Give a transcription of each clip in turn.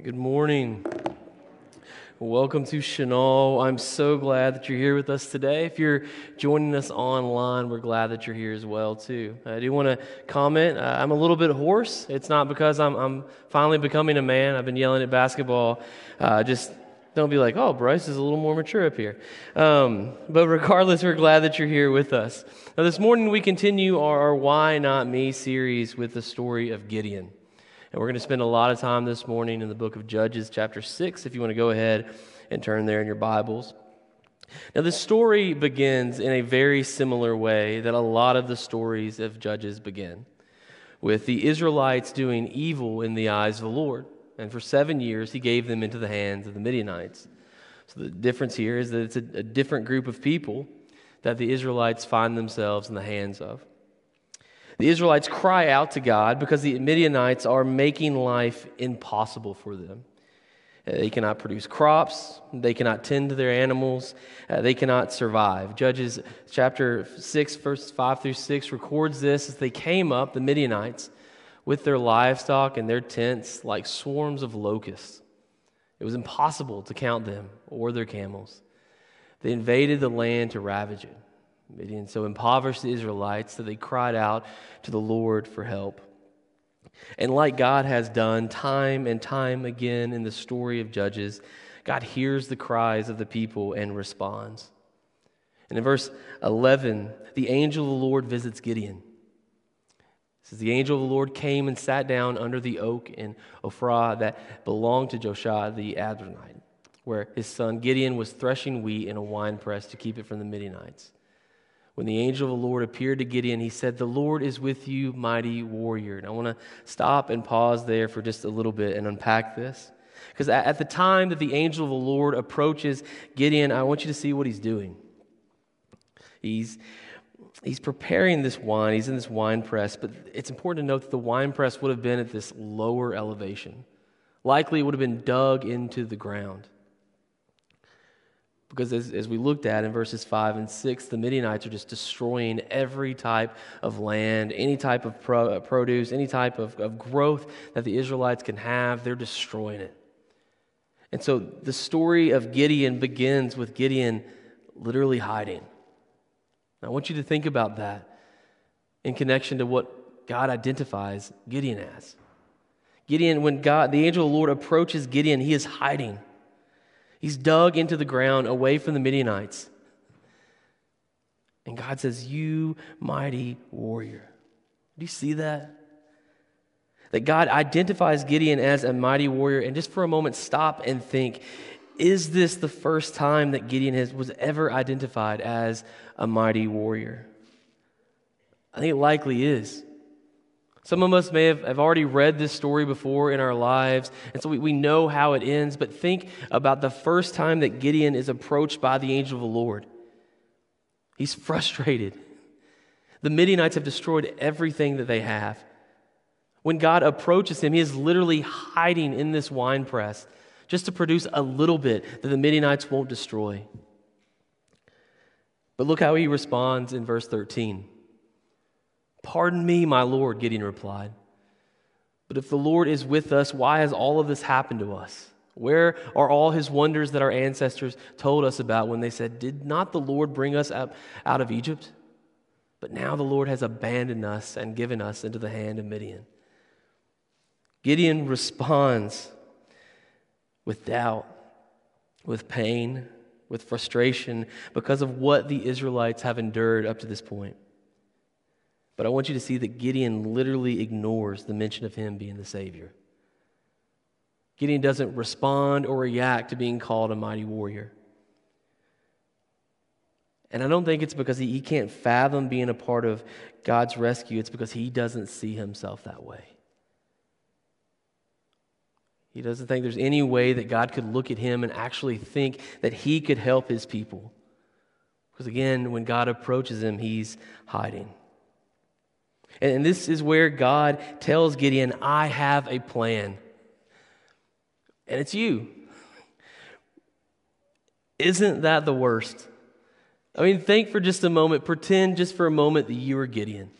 Good morning. Welcome to Chanel. I'm so glad that you're here with us today. If you're joining us online, we're glad that you're here as well too. I do want to comment. Uh, I'm a little bit hoarse. It's not because I'm, I'm finally becoming a man. I've been yelling at basketball. Uh, just don't be like, oh, Bryce is a little more mature up here. Um, but regardless, we're glad that you're here with us. Now, this morning we continue our, our Why Not Me series with the story of Gideon. And we're going to spend a lot of time this morning in the book of Judges, chapter 6, if you want to go ahead and turn there in your Bibles. Now, the story begins in a very similar way that a lot of the stories of Judges begin with the Israelites doing evil in the eyes of the Lord. And for seven years, he gave them into the hands of the Midianites. So the difference here is that it's a, a different group of people that the Israelites find themselves in the hands of. The Israelites cry out to God because the Midianites are making life impossible for them. Uh, they cannot produce crops. They cannot tend to their animals. Uh, they cannot survive. Judges chapter 6, verse 5 through 6 records this as they came up, the Midianites, with their livestock and their tents like swarms of locusts. It was impossible to count them or their camels. They invaded the land to ravage it. Midian so impoverished the Israelites that they cried out to the Lord for help. And like God has done time and time again in the story of Judges, God hears the cries of the people and responds. And in verse 11, the angel of the Lord visits Gideon. It says, The angel of the Lord came and sat down under the oak in Ophrah that belonged to Joshua the Abiezrite, where his son Gideon was threshing wheat in a winepress to keep it from the Midianites. When the angel of the Lord appeared to Gideon, he said, The Lord is with you, mighty warrior. And I want to stop and pause there for just a little bit and unpack this. Because at the time that the angel of the Lord approaches Gideon, I want you to see what he's doing. He's, he's preparing this wine, he's in this wine press, but it's important to note that the wine press would have been at this lower elevation. Likely, it would have been dug into the ground. Because as, as we looked at in verses 5 and 6, the Midianites are just destroying every type of land, any type of pro, uh, produce, any type of, of growth that the Israelites can have, they're destroying it. And so the story of Gideon begins with Gideon literally hiding. I want you to think about that in connection to what God identifies Gideon as. Gideon, when God, the angel of the Lord approaches Gideon, he is hiding. He's dug into the ground away from the Midianites. And God says, You mighty warrior. Do you see that? That God identifies Gideon as a mighty warrior. And just for a moment, stop and think is this the first time that Gideon has, was ever identified as a mighty warrior? I think it likely is. Some of us may have, have already read this story before in our lives, and so we, we know how it ends, but think about the first time that Gideon is approached by the angel of the Lord. He's frustrated. The Midianites have destroyed everything that they have. When God approaches him, he is literally hiding in this wine press just to produce a little bit that the Midianites won't destroy. But look how he responds in verse 13. Pardon me, my Lord, Gideon replied. But if the Lord is with us, why has all of this happened to us? Where are all his wonders that our ancestors told us about when they said, Did not the Lord bring us up out of Egypt? But now the Lord has abandoned us and given us into the hand of Midian. Gideon responds with doubt, with pain, with frustration because of what the Israelites have endured up to this point. But I want you to see that Gideon literally ignores the mention of him being the Savior. Gideon doesn't respond or react to being called a mighty warrior. And I don't think it's because he, he can't fathom being a part of God's rescue, it's because he doesn't see himself that way. He doesn't think there's any way that God could look at him and actually think that he could help his people. Because again, when God approaches him, he's hiding. And this is where God tells Gideon, I have a plan. And it's you. Isn't that the worst? I mean, think for just a moment, pretend just for a moment that you are Gideon.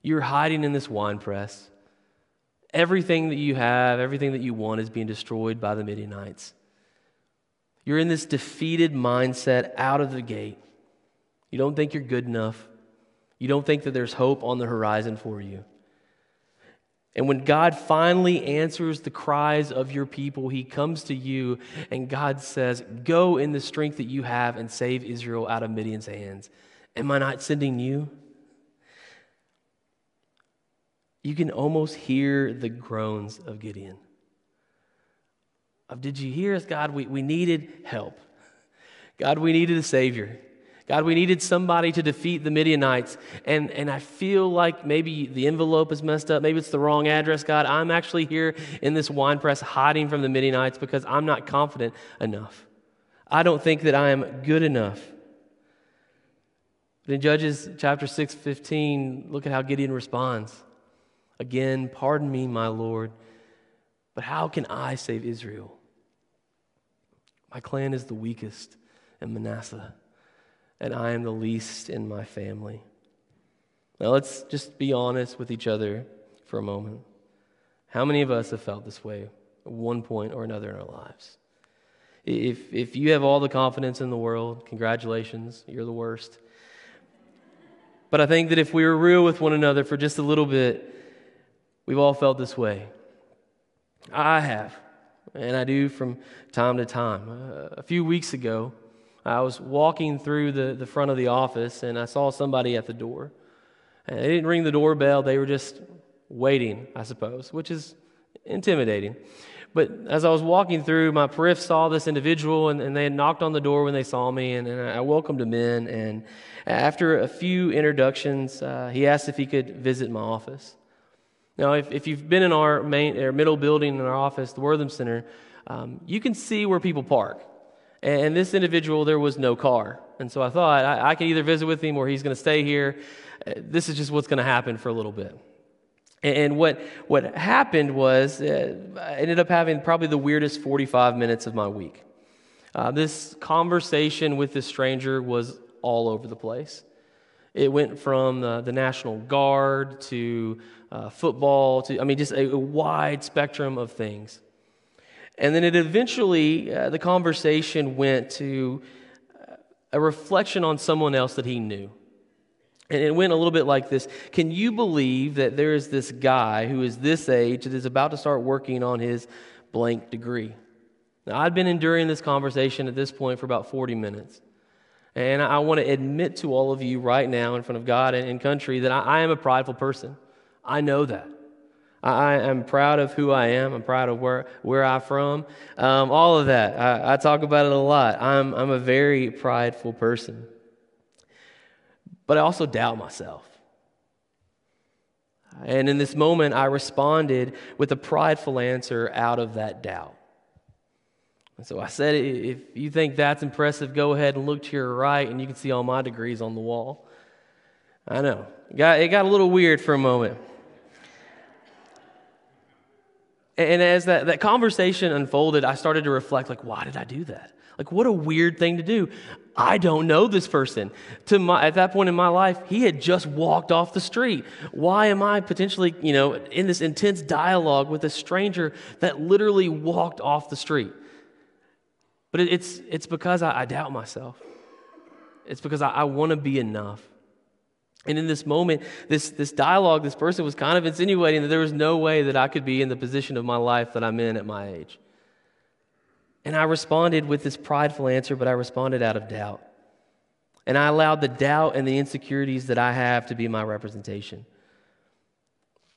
You're hiding in this wine press. Everything that you have, everything that you want is being destroyed by the Midianites. You're in this defeated mindset out of the gate. You don't think you're good enough. You don't think that there's hope on the horizon for you. And when God finally answers the cries of your people, he comes to you and God says, Go in the strength that you have and save Israel out of Midian's hands. Am I not sending you? You can almost hear the groans of Gideon. Of, did you hear us, God? We, we needed help. God, we needed a Savior. God, we needed somebody to defeat the Midianites. And, and I feel like maybe the envelope is messed up. Maybe it's the wrong address, God. I'm actually here in this wine press hiding from the Midianites because I'm not confident enough. I don't think that I am good enough. But in Judges chapter 6, 15, look at how Gideon responds. Again, pardon me, my Lord, but how can I save Israel? My clan is the weakest in Manasseh and I am the least in my family. Now, let's just be honest with each other for a moment. How many of us have felt this way at one point or another in our lives? If, if you have all the confidence in the world, congratulations, you're the worst. But I think that if we were real with one another for just a little bit, we've all felt this way. I have, and I do from time to time. Uh, a few weeks ago, I was walking through the, the front of the office and I saw somebody at the door. And they didn't ring the doorbell, they were just waiting, I suppose, which is intimidating. But as I was walking through, my periph saw this individual and, and they had knocked on the door when they saw me, and, and I welcomed him in. And after a few introductions, uh, he asked if he could visit my office. Now, if, if you've been in our main, our middle building in our office, the Wortham Center, um, you can see where people park. And this individual, there was no car. And so I thought I, I can either visit with him or he's going to stay here. Uh, this is just what's going to happen for a little bit. And what, what happened was uh, I ended up having probably the weirdest 45 minutes of my week. Uh, this conversation with this stranger was all over the place. It went from the, the National Guard to uh, football to, I mean, just a, a wide spectrum of things. And then it eventually, uh, the conversation went to uh, a reflection on someone else that he knew. And it went a little bit like this Can you believe that there is this guy who is this age that is about to start working on his blank degree? Now, I'd been enduring this conversation at this point for about 40 minutes. And I want to admit to all of you right now in front of God and country that I am a prideful person. I know that. I am proud of who I am. I'm proud of where, where I'm from. Um, all of that. I, I, talk about it a lot. I'm, I'm a very prideful person. But I also doubt myself. And in this moment, I responded with a prideful answer out of that doubt. And so I said, if you think that's impressive, go ahead and look to your right, and you can see all my degrees on the wall. I know. It got, it got a little weird for a moment. And as that, that conversation unfolded, I started to reflect, like, why did I do that? Like, what a weird thing to do. I don't know this person. To my, at that point in my life, he had just walked off the street. Why am I potentially, you know, in this intense dialogue with a stranger that literally walked off the street? But it, it's, it's because I, I, doubt myself. It's because I, I want to be enough. And in this moment, this, this dialogue, this person was kind of insinuating that there was no way that I could be in the position of my life that I'm in at my age. And I responded with this prideful answer, but I responded out of doubt. And I allowed the doubt and the insecurities that I have to be my representation.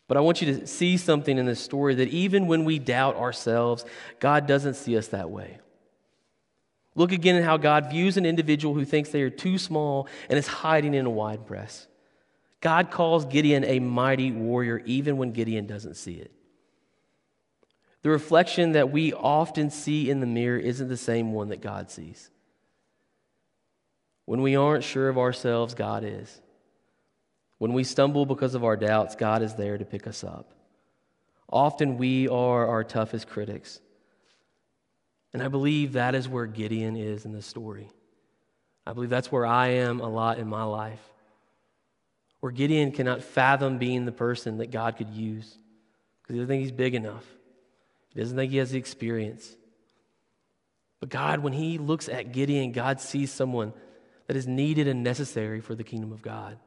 But I want you to see something in this story that even when we doubt ourselves, God doesn't see us that way. Look again at how God views an individual who thinks they are too small and is hiding in a wide press. God calls Gideon a mighty warrior even when Gideon doesn't see it. The reflection that we often see in the mirror isn't the same one that God sees. When we aren't sure of ourselves, God is. When we stumble because of our doubts, God is there to pick us up. Often we are our toughest critics. And I believe that is where Gideon is in the story. I believe that's where I am a lot in my life where Gideon cannot fathom being the person that God could use. because he doesn't think he's big enough. He doesn't think he has the experience. But God, when he looks at Gideon, God sees someone that is needed and necessary for the kingdom of God.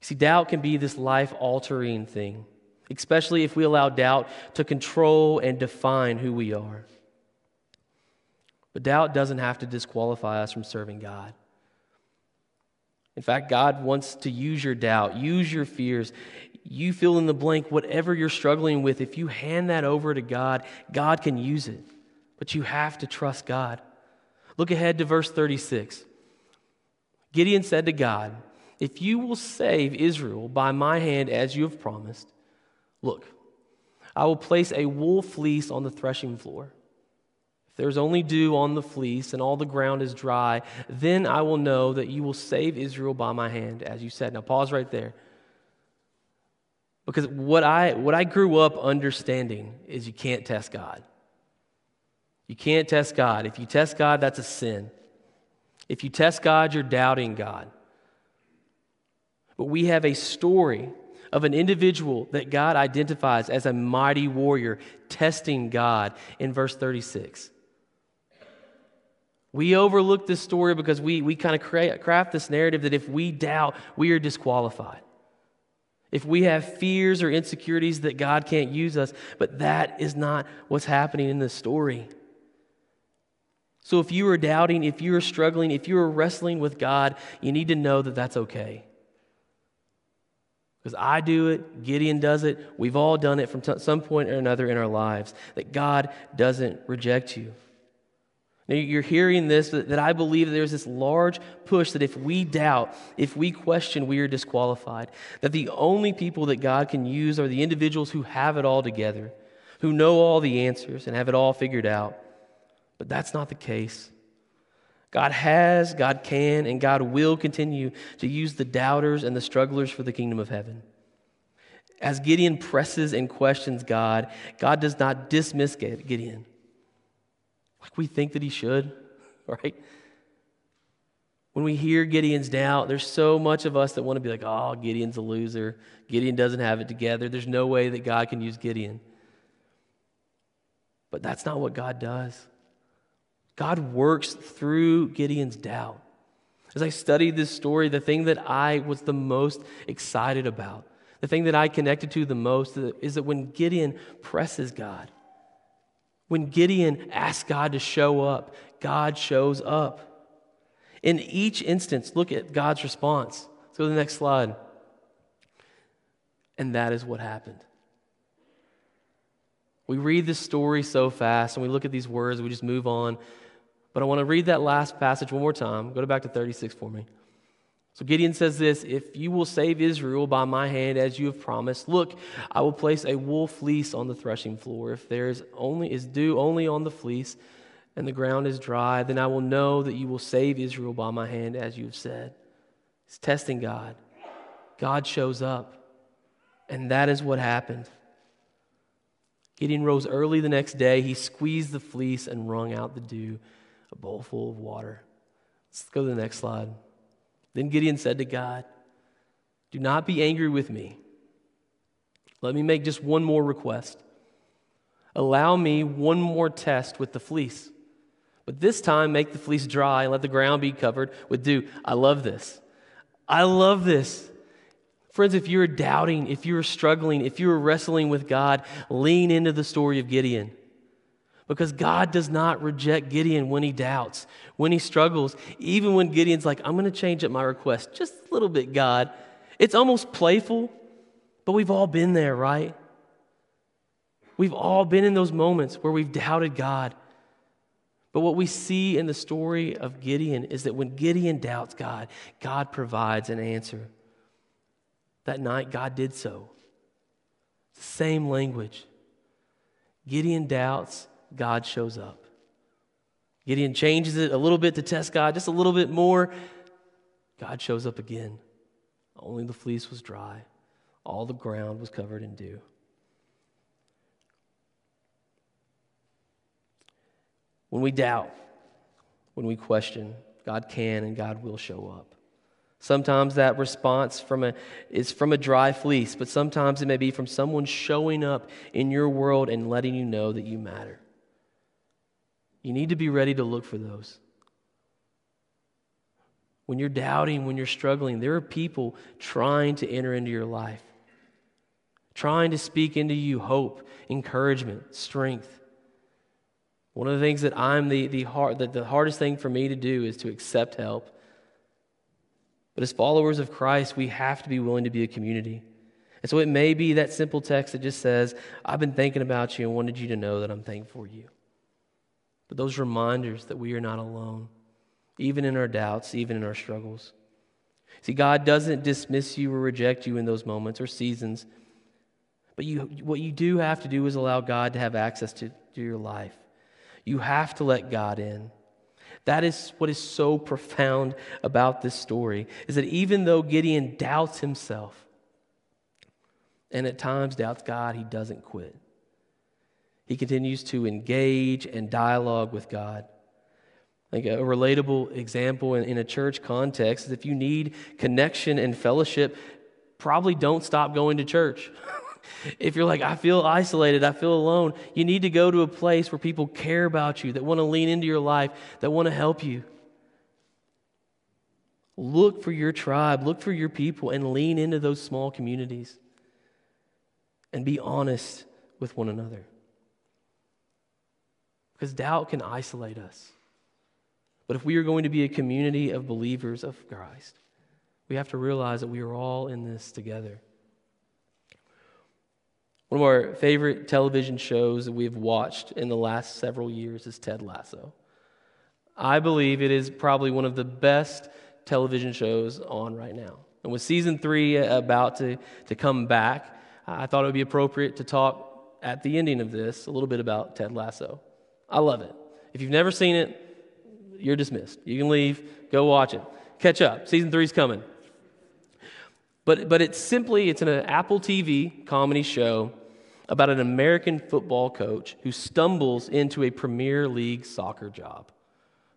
See, doubt can be this life altering thing, especially if we allow doubt to control and define who we are. But doubt doesn't have to disqualify us from serving God. In fact, God wants to use your doubt, use your fears. You fill in the blank, whatever you're struggling with. If you hand that over to God, God can use it. But you have to trust God. Look ahead to verse 36. Gideon said to God, If you will save Israel by my hand as you have promised, look, I will place a wool fleece on the threshing floor. If there's only dew on the fleece and all the ground is dry, then I will know that you will save Israel by my hand, as you said. Now, pause right there. Because what I, what I grew up understanding is you can't test God. You can't test God. If you test God, that's a sin. If you test God, you're doubting God. But we have a story of an individual that God identifies as a mighty warrior testing God in verse 36. We overlook this story because we, we kind of craft this narrative that if we doubt, we are disqualified. If we have fears or insecurities that God can't use us, but that is not what's happening in this story. So if you are doubting, if you are struggling, if you are wrestling with God, you need to know that that's okay. Because I do it, Gideon does it, we've all done it from t- some point or another in our lives, that God doesn't reject you. You're hearing this, that I believe there's this large push that if we doubt, if we question, we are disqualified. That the only people that God can use are the individuals who have it all together, who know all the answers and have it all figured out. But that's not the case. God has, God can, and God will continue to use the doubters and the strugglers for the kingdom of heaven. As Gideon presses and questions God, God does not dismiss Gideon like we think that he should, right? When we hear Gideon's doubt, there's so much of us that want to be like, oh, Gideon's a loser. Gideon doesn't have it together. There's no way that God can use Gideon. But that's not what God does. God works through Gideon's doubt. As I studied this story, the thing that I was the most excited about, the thing that I connected to the most, uh, is that when Gideon presses God, when Gideon asks God to show up, God shows up. In each instance, look at God's response. Let's go to the next slide. And that is what happened. We read this story so fast and we look at these words, we just move on. But I want to read that last passage one more time. Go back to 36 for me. So Gideon says this If you will save Israel by my hand as you have promised, look, I will place a wool fleece on the threshing floor. If there is only is dew only on the fleece and the ground is dry, then I will know that you will save Israel by my hand as you have said. He's testing God. God shows up. And that is what happened. Gideon rose early the next day. He squeezed the fleece and wrung out the dew, a bowl full of water. Let's go to the next slide. Then Gideon said to God, Do not be angry with me. Let me make just one more request. Allow me one more test with the fleece. But this time, make the fleece dry and let the ground be covered with dew. I love this. I love this. Friends, if you're doubting, if you're struggling, if you're wrestling with God, lean into the story of Gideon. Because God does not reject Gideon when he doubts, when he struggles, even when Gideon's like, I'm going to change up my request just a little bit, God. It's almost playful, but we've all been there, right? We've all been in those moments where we've doubted God. But what we see in the story of Gideon is that when Gideon doubts God, God provides an answer. That night, God did so. Same language. Gideon doubts, God shows up. Gideon changes it a little bit to test God, just a little bit more. God shows up again. Only the fleece was dry, all the ground was covered in dew. When we doubt, when we question, God can and God will show up. Sometimes that response from a, is from a dry fleece, but sometimes it may be from someone showing up in your world and letting you know that you matter. You need to be ready to look for those. When you're doubting, when you're struggling, there are people trying to enter into your life, trying to speak into you hope, encouragement, strength. One of the things that I'm the, the, hard, the, the hardest thing for me to do is to accept help but as followers of Christ, we have to be willing to be a community. And so it may be that simple text that just says, I've been thinking about you and wanted you to know that I'm thankful for you. But those reminders that we are not alone, even in our doubts, even in our struggles. See, God doesn't dismiss you or reject you in those moments or seasons. But you, what you do have to do is allow God to have access to, to your life. You have to let God in. That is what is so profound about this story is that even though Gideon doubts himself and at times doubts God, he doesn't quit. He continues to engage and dialogue with God. Like a relatable example in, in a church context is if you need connection and fellowship, probably don't stop going to church. if you're like, I feel isolated, I feel alone, you need to go to a place where people care about you, that want to lean into your life, that want to help you. Look for your tribe, look for your people, and lean into those small communities. And be honest with one another. Because doubt can isolate us. But if we are going to be a community of believers of Christ, we have to realize that we are all in this together. One of our favorite television shows that we've watched in the last several years is Ted Lasso. I believe it is probably one of the best television shows on right now. And with season three about to, to come back, I thought it would be appropriate to talk at the ending of this a little bit about Ted Lasso. I love it. If you've never seen it, you're dismissed. You can leave, go watch it. Catch up. Season three's coming. But, but it's simply, it's an Apple TV comedy show about an American football coach who stumbles into a Premier League soccer job.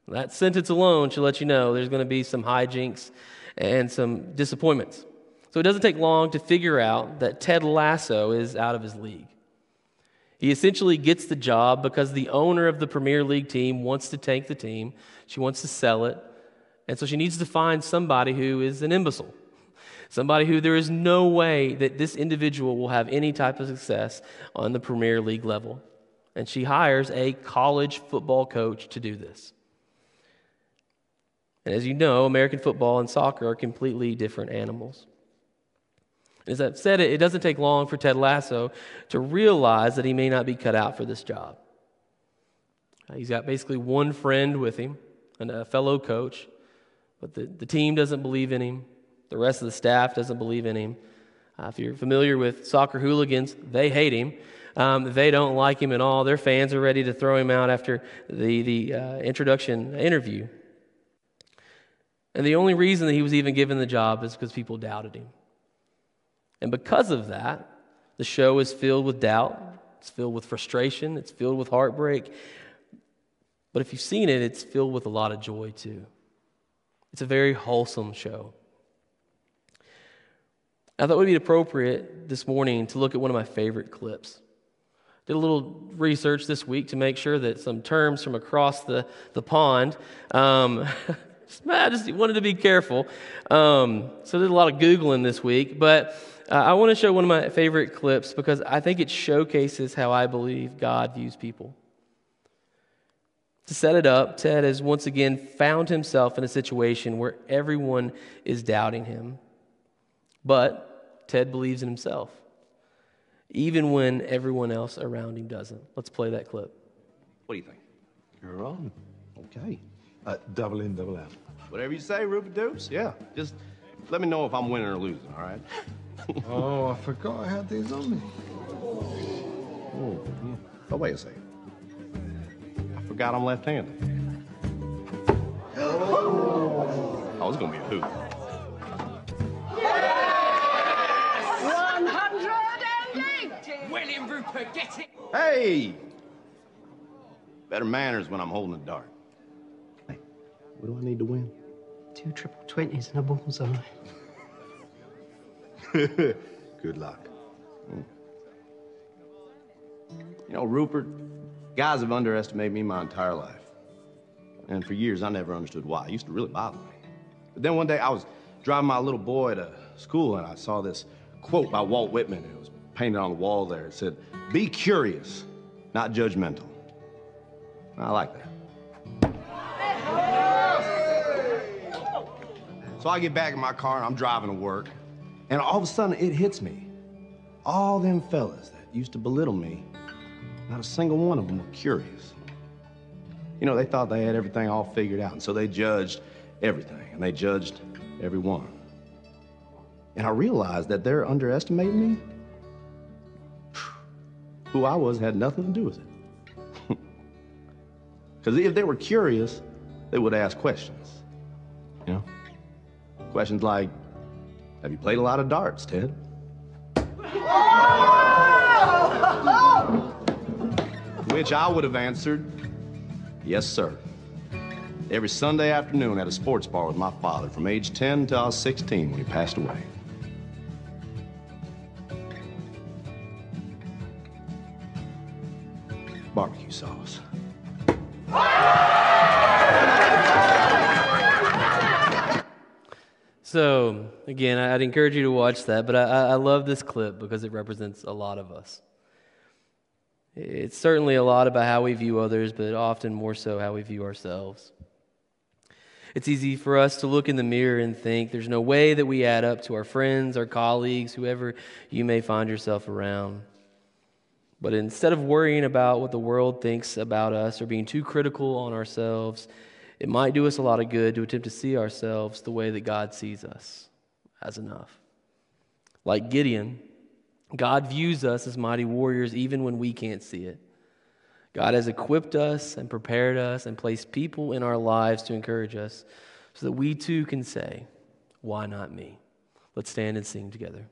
That sentence alone should let you know there's going to be some hijinks and some disappointments. So it doesn't take long to figure out that Ted Lasso is out of his league. He essentially gets the job because the owner of the Premier League team wants to tank the team. She wants to sell it. And so she needs to find somebody who is an imbecile Somebody who there is no way that this individual will have any type of success on the Premier League level. And she hires a college football coach to do this. And as you know, American football and soccer are completely different animals. As I've said, it, doesn't take long for Ted Lasso to realize that he may not be cut out for this job. He's got basically one friend with him, and a fellow coach, but the, the team doesn't believe in him. The rest of the staff doesn't believe in him. Uh, if you're familiar with soccer hooligans, they hate him. Um, they don't like him at all. Their fans are ready to throw him out after the, the uh, introduction interview. And the only reason that he was even given the job is because people doubted him. And because of that, the show is filled with doubt, it's filled with frustration, it's filled with heartbreak. But if you've seen it, it's filled with a lot of joy too. It's a very wholesome show. I thought it would be appropriate this morning to look at one of my favorite clips. Did a little research this week to make sure that some terms from across the, the pond, um, I just wanted to be careful. Um, so did a lot of Googling this week, but uh, I want to show one of my favorite clips because I think it showcases how I believe God views people. To set it up, Ted has once again found himself in a situation where everyone is doubting him. But Ted believes in himself, even when everyone else around him doesn't. Let's play that clip. What do you think? You're on. Okay. Uh, double in, double out. Whatever you say, Ruby Deuce. Yeah. Just let me know if I'm winning or losing, all right? oh, I forgot I had these on me. Oh, yeah. Oh, wait a second. I forgot I'm left-handed. oh, it's gonna be a hoot. William Rupert, get it! Hey! Better manners when I'm holding a dart. Hey, what do I need to win? Two triple twenties and a bullseye. Good luck. Hmm. You know, Rupert, guys have underestimated me my entire life. And for years, I never understood why. It used to really bother me. But then one day, I was driving my little boy to school, and I saw this quote by Walt Whitman. It was painted on the wall there. It said, Be curious, not judgmental. I like that. So I get back in my car and I'm driving to work, and all of a sudden it hits me. All them fellas that used to belittle me, not a single one of them were curious. You know, they thought they had everything all figured out, and so they judged everything, and they judged everyone. And I realized that they're underestimating me. Who I was had nothing to do with it. Because if they were curious, they would ask questions. You know? Questions like, have you played a lot of darts, Ted? Which I would have answered, yes, sir. Every Sunday afternoon at a sports bar with my father from age 10 until I was 16 when he passed away. So, again, I'd encourage you to watch that, but I, I love this clip because it represents a lot of us. It's certainly a lot about how we view others, but often more so how we view ourselves. It's easy for us to look in the mirror and think there's no way that we add up to our friends, our colleagues, whoever you may find yourself around. But instead of worrying about what the world thinks about us or being too critical on ourselves, it might do us a lot of good to attempt to see ourselves the way that God sees us as enough. Like Gideon, God views us as mighty warriors even when we can't see it. God has equipped us and prepared us and placed people in our lives to encourage us so that we too can say, Why not me? Let's stand and sing together.